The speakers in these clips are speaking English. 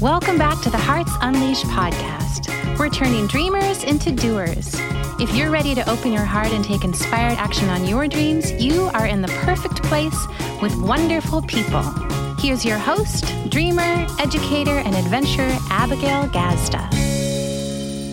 Welcome back to the Hearts Unleashed podcast. We're turning dreamers into doers. If you're ready to open your heart and take inspired action on your dreams, you are in the perfect place with wonderful people. Here's your host, dreamer, educator, and adventurer, Abigail Gazda.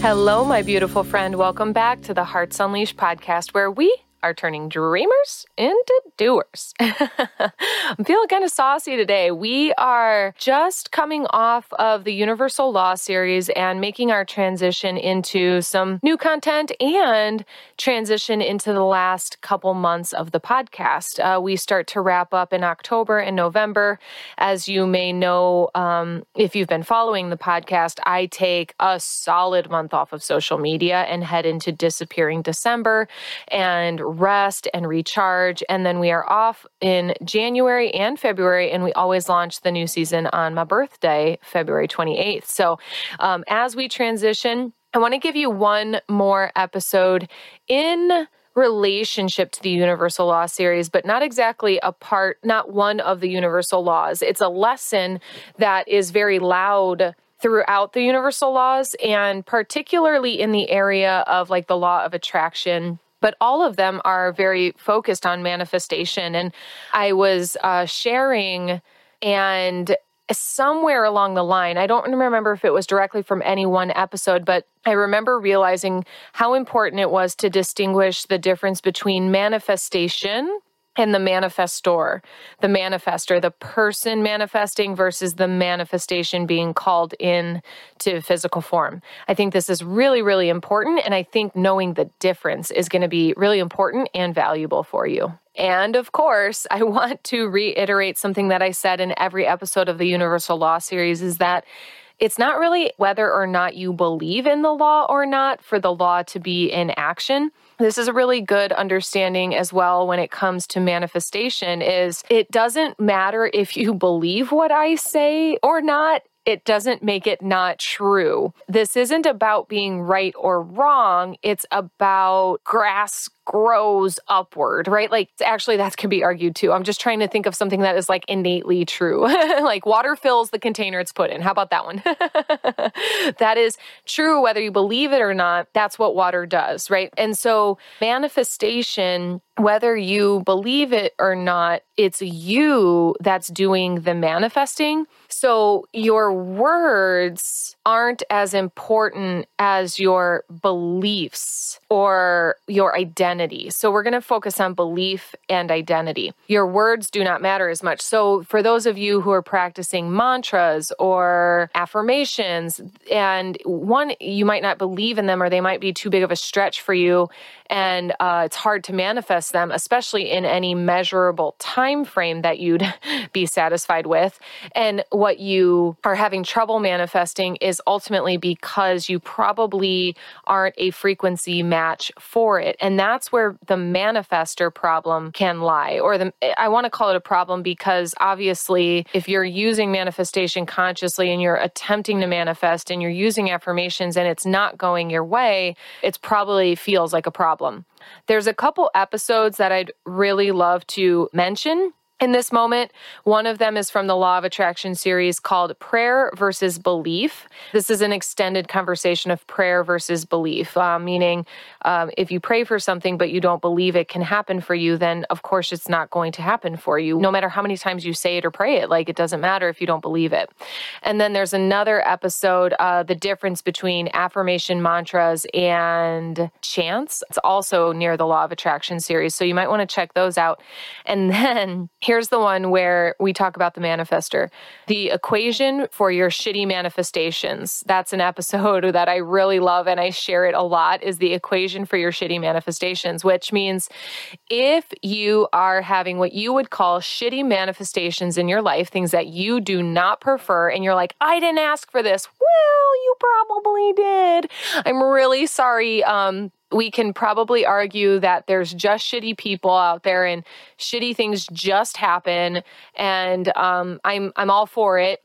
Hello, my beautiful friend. Welcome back to the Hearts Unleashed podcast, where we are turning dreamers into doers. I'm feeling kind of saucy today. We are just coming off of the Universal Law series and making our transition into some new content and transition into the last couple months of the podcast. Uh, we start to wrap up in October and November. As you may know, um, if you've been following the podcast, I take a solid month off of social media and head into disappearing December and rest and recharge. And then we are off in January and February, and we always launch the new season on my birthday, February 28th. So um, as we transition, I want to give you one more episode in relationship to the universal law series, but not exactly a part, not one of the universal laws. It's a lesson that is very loud throughout the universal laws and particularly in the area of like the law of attraction but all of them are very focused on manifestation. And I was uh, sharing, and somewhere along the line, I don't remember if it was directly from any one episode, but I remember realizing how important it was to distinguish the difference between manifestation and the manifestor, the manifester, the person manifesting versus the manifestation being called in to physical form. I think this is really, really important. And I think knowing the difference is going to be really important and valuable for you. And of course, I want to reiterate something that I said in every episode of the Universal Law series is that it's not really whether or not you believe in the law or not for the law to be in action this is a really good understanding as well when it comes to manifestation is it doesn't matter if you believe what I say or not it doesn't make it not true. This isn't about being right or wrong. It's about grass grows upward, right? Like actually that can be argued too. I'm just trying to think of something that is like innately true. like water fills the container it's put in. How about that one? that is true whether you believe it or not. That's what water does, right? And so manifestation whether you believe it or not, it's you that's doing the manifesting. So your words aren't as important as your beliefs or your identity. So we're going to focus on belief and identity. Your words do not matter as much. So for those of you who are practicing mantras or affirmations, and one, you might not believe in them or they might be too big of a stretch for you, and uh, it's hard to manifest them, especially in any measurable time frame that you'd be satisfied with. And what you are having trouble manifesting is ultimately because you probably aren't a frequency match for it. And that's where the manifester problem can lie. Or the I want to call it a problem because obviously if you're using manifestation consciously and you're attempting to manifest and you're using affirmations and it's not going your way, it probably feels like a problem. There's a couple episodes that I'd really love to mention in this moment. One of them is from the Law of Attraction series called Prayer versus Belief. This is an extended conversation of prayer versus belief, uh, meaning um, if you pray for something but you don't believe it can happen for you, then of course it's not going to happen for you, no matter how many times you say it or pray it. Like it doesn't matter if you don't believe it. And then there's another episode, uh, the difference between affirmation mantras and chants. It's also near the Law of Attraction series. So you might want to check those out. And then Here's the one where we talk about the manifester. The equation for your shitty manifestations. That's an episode that I really love and I share it a lot is the equation for your shitty manifestations, which means if you are having what you would call shitty manifestations in your life, things that you do not prefer and you're like, "I didn't ask for this." Well, you probably did. I'm really sorry um, we can probably argue that there's just shitty people out there and shitty things just happen. And um, I'm I'm all for it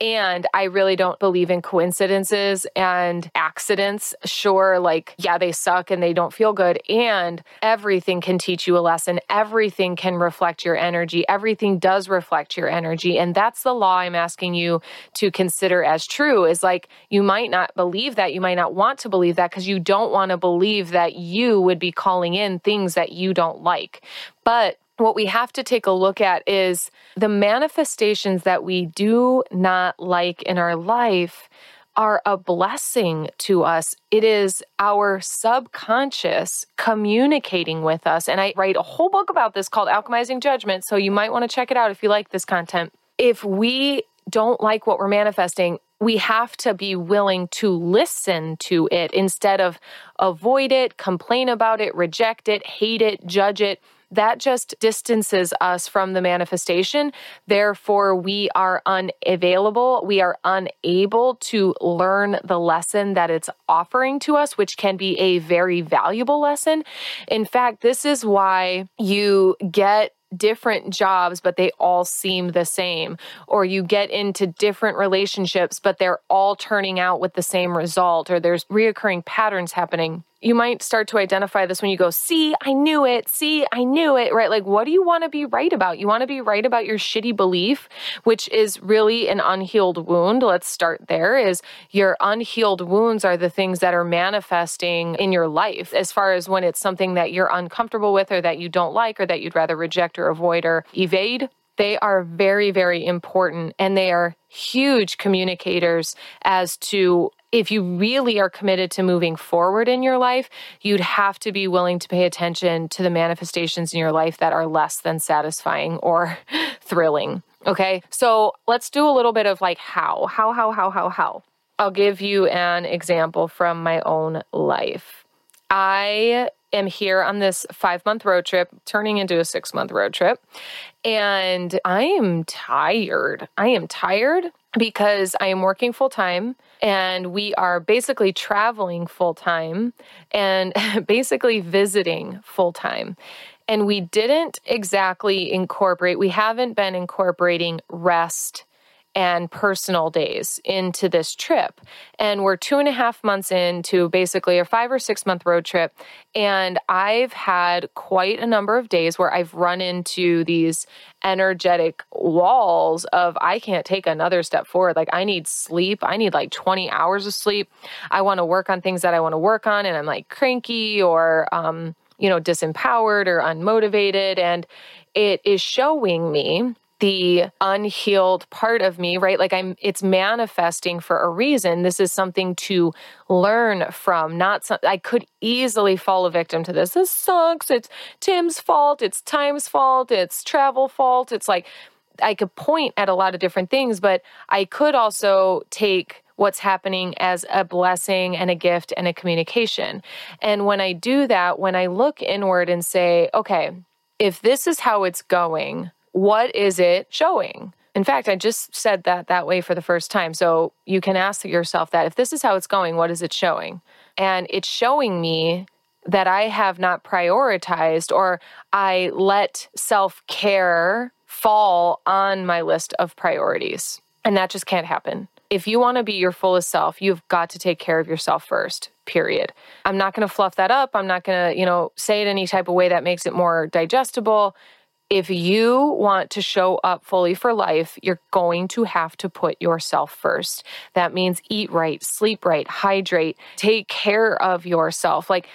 And I really don't believe in coincidences and accidents. Sure, like, yeah, they suck and they don't feel good. And everything can teach you a lesson. Everything can reflect your energy. Everything does reflect your energy. And that's the law I'm asking you to consider as true is like, you might not believe that. You might not want to believe that because you don't want to believe that you would be calling in things that you don't like. But what we have to take a look at is the manifestations that we do not like in our life are a blessing to us. It is our subconscious communicating with us. And I write a whole book about this called Alchemizing Judgment. So you might want to check it out if you like this content. If we don't like what we're manifesting, we have to be willing to listen to it instead of avoid it, complain about it, reject it, hate it, judge it that just distances us from the manifestation. Therefore, we are unavailable. We are unable to learn the lesson that it's offering to us, which can be a very valuable lesson. In fact, this is why you get different jobs, but they all seem the same. Or you get into different relationships, but they're all turning out with the same result, or there's reoccurring patterns happening you might start to identify this when you go, see, I knew it. See, I knew it, right? Like, what do you want to be right about? You want to be right about your shitty belief, which is really an unhealed wound. Let's start there is your unhealed wounds are the things that are manifesting in your life as far as when it's something that you're uncomfortable with or that you don't like or that you'd rather reject or avoid or evade. They are very, very important and they are huge communicators as to if you really are committed to moving forward in your life, you'd have to be willing to pay attention to the manifestations in your life that are less than satisfying or thrilling. Okay. So let's do a little bit of like how, how, how, how, how, how. I'll give you an example from my own life. I am here on this five month road trip, turning into a six month road trip. And I am tired. I am tired because I am working full time and we are basically traveling full time and basically visiting full time. And we didn't exactly incorporate, we haven't been incorporating rest and personal days into this trip. And we're two and a half months into basically a five or six month road trip. And I've had quite a number of days where I've run into these energetic walls of I can't take another step forward. Like I need sleep. I need like 20 hours of sleep. I want to work on things that I want to work on. And I'm like cranky or, um, you know, disempowered or unmotivated. And it is showing me the unhealed part of me, right? Like I'm it's manifesting for a reason. This is something to learn from, not some, I could easily fall a victim to this. This sucks. It's Tim's fault, it's time's fault, it's travel fault. It's like I could point at a lot of different things, but I could also take what's happening as a blessing and a gift and a communication. And when I do that, when I look inward and say, okay, if this is how it's going, what is it showing? In fact, I just said that that way for the first time. So you can ask yourself that if this is how it's going, what is it showing? And it's showing me that I have not prioritized or I let self care fall on my list of priorities. And that just can't happen. If you want to be your fullest self, you've got to take care of yourself first, period. I'm not going to fluff that up. I'm not going to, you know, say it any type of way that makes it more digestible if you want to show up fully for life, you're going to have to put yourself first. That means eat right, sleep right, hydrate, take care of yourself. Like,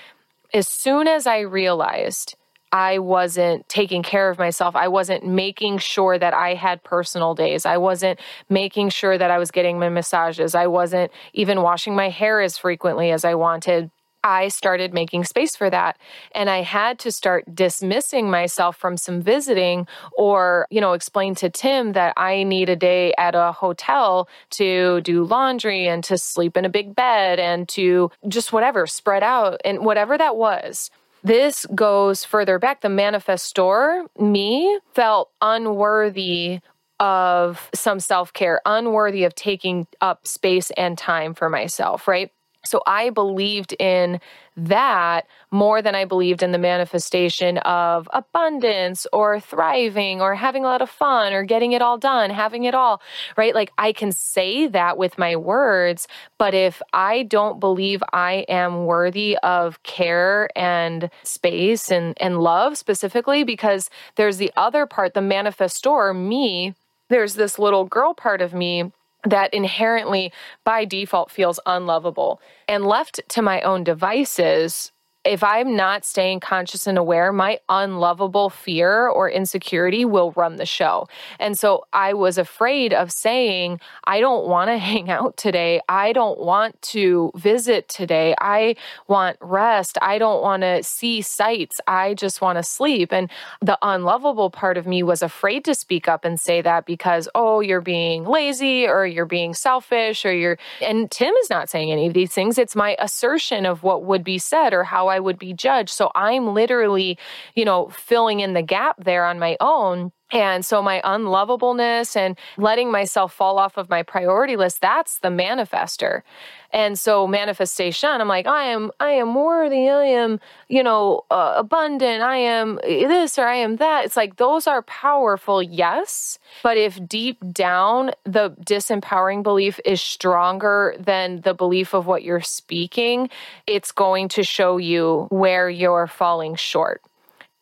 as soon as I realized I wasn't taking care of myself, I wasn't making sure that I had personal days, I wasn't making sure that I was getting my massages, I wasn't even washing my hair as frequently as I wanted I started making space for that. And I had to start dismissing myself from some visiting or, you know, explain to Tim that I need a day at a hotel to do laundry and to sleep in a big bed and to just whatever, spread out and whatever that was. This goes further back. The manifestor, me, felt unworthy of some self care, unworthy of taking up space and time for myself, right? So I believed in that more than I believed in the manifestation of abundance or thriving or having a lot of fun or getting it all done, having it all, right? Like I can say that with my words, but if I don't believe I am worthy of care and space and, and love specifically, because there's the other part, the manifestor, me, there's this little girl part of me that inherently by default feels unlovable. And left to my own devices, if I'm not staying conscious and aware, my unlovable fear or insecurity will run the show. And so I was afraid of saying, I don't want to hang out today. I don't want to visit today. I want rest. I don't want to see sights. I just want to sleep. And the unlovable part of me was afraid to speak up and say that because, oh, you're being lazy or you're being selfish or you're, and Tim is not saying any of these things. It's my assertion of what would be said or how I would be judged. So I'm literally, you know, filling in the gap there on my own. And so my unlovableness and letting myself fall off of my priority list, that's the manifester. And so manifestation, I'm like, I am, I am worthy. I am, you know, uh, abundant. I am this or I am that. It's like those are powerful, yes. But if deep down the disempowering belief is stronger than the belief of what you're speaking, it's going to show you where you're falling short.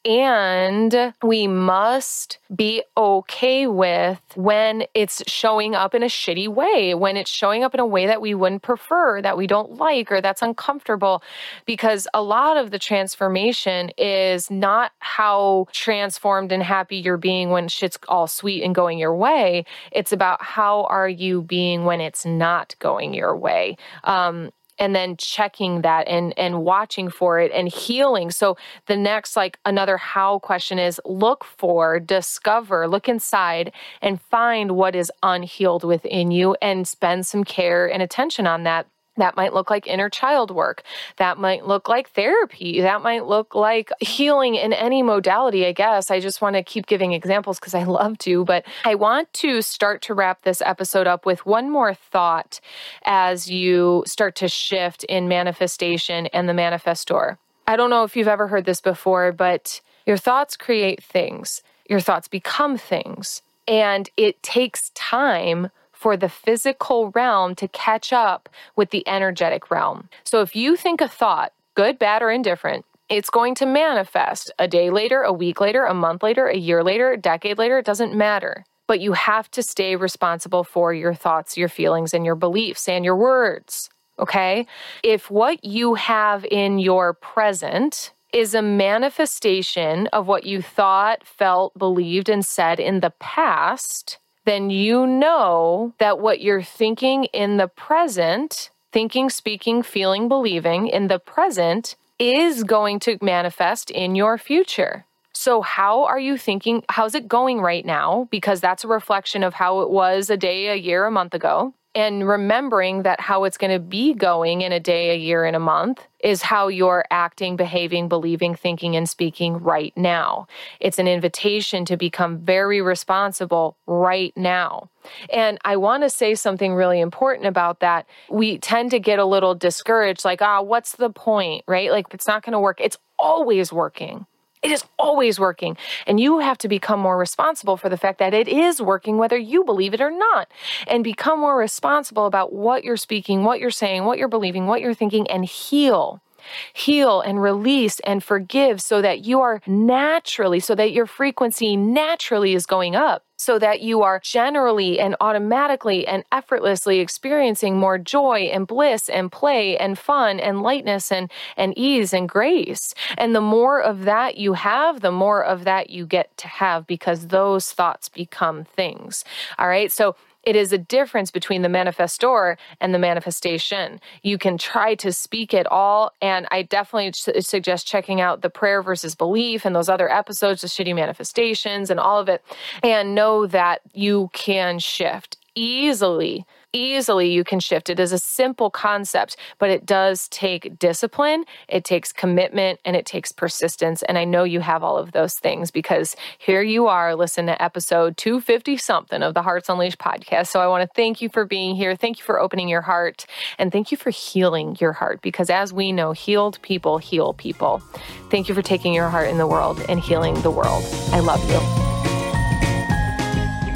And we must be okay with when it's showing up in a shitty way, when it's showing up in a way that we wouldn't prefer, that we don't like, or that's uncomfortable. Because a lot of the transformation is not how transformed and happy you're being when shit's all sweet and going your way. It's about how are you being when it's not going your way. Um, and then checking that and and watching for it and healing. So the next like another how question is look for discover look inside and find what is unhealed within you and spend some care and attention on that that might look like inner child work. That might look like therapy. That might look like healing in any modality, I guess. I just want to keep giving examples because I love to. But I want to start to wrap this episode up with one more thought as you start to shift in manifestation and the manifestor. I don't know if you've ever heard this before, but your thoughts create things, your thoughts become things. And it takes time for the physical realm to catch up with the energetic realm. So if you think a thought, good, bad, or indifferent, it's going to manifest a day later, a week later, a month later, a year later, a decade later, it doesn't matter. But you have to stay responsible for your thoughts, your feelings, and your beliefs and your words. Okay? If what you have in your present is a manifestation of what you thought, felt, believed, and said in the past, then you know that what you're thinking in the present, thinking, speaking, feeling, believing in the present, is going to manifest in your future. So, how are you thinking? How's it going right now? Because that's a reflection of how it was a day, a year, a month ago and remembering that how it's going to be going in a day, a year, in a month is how you're acting, behaving, believing, thinking, and speaking right now. It's an invitation to become very responsible right now. And I want to say something really important about that. We tend to get a little discouraged, like, ah, oh, what's the point, right? Like, it's not going to work. It's always working. It is always working. And you have to become more responsible for the fact that it is working, whether you believe it or not, and become more responsible about what you're speaking, what you're saying, what you're believing, what you're thinking, and heal. Heal and release and forgive so that you are naturally, so that your frequency naturally is going up so that you are generally and automatically and effortlessly experiencing more joy and bliss and play and fun and lightness and, and ease and grace. And the more of that you have, the more of that you get to have because those thoughts become things. All right. So it is a difference between the manifestor and the manifestation. You can try to speak it all. And I definitely suggest checking out the prayer versus belief and those other episodes, the shitty manifestations and all of it, and know that you can shift easily easily you can shift. It is a simple concept, but it does take discipline, it takes commitment, and it takes persistence. And I know you have all of those things because here you are, listen to episode 250 something of the Hearts Unleashed podcast. So I want to thank you for being here. Thank you for opening your heart and thank you for healing your heart because as we know, healed people heal people. Thank you for taking your heart in the world and healing the world. I love you.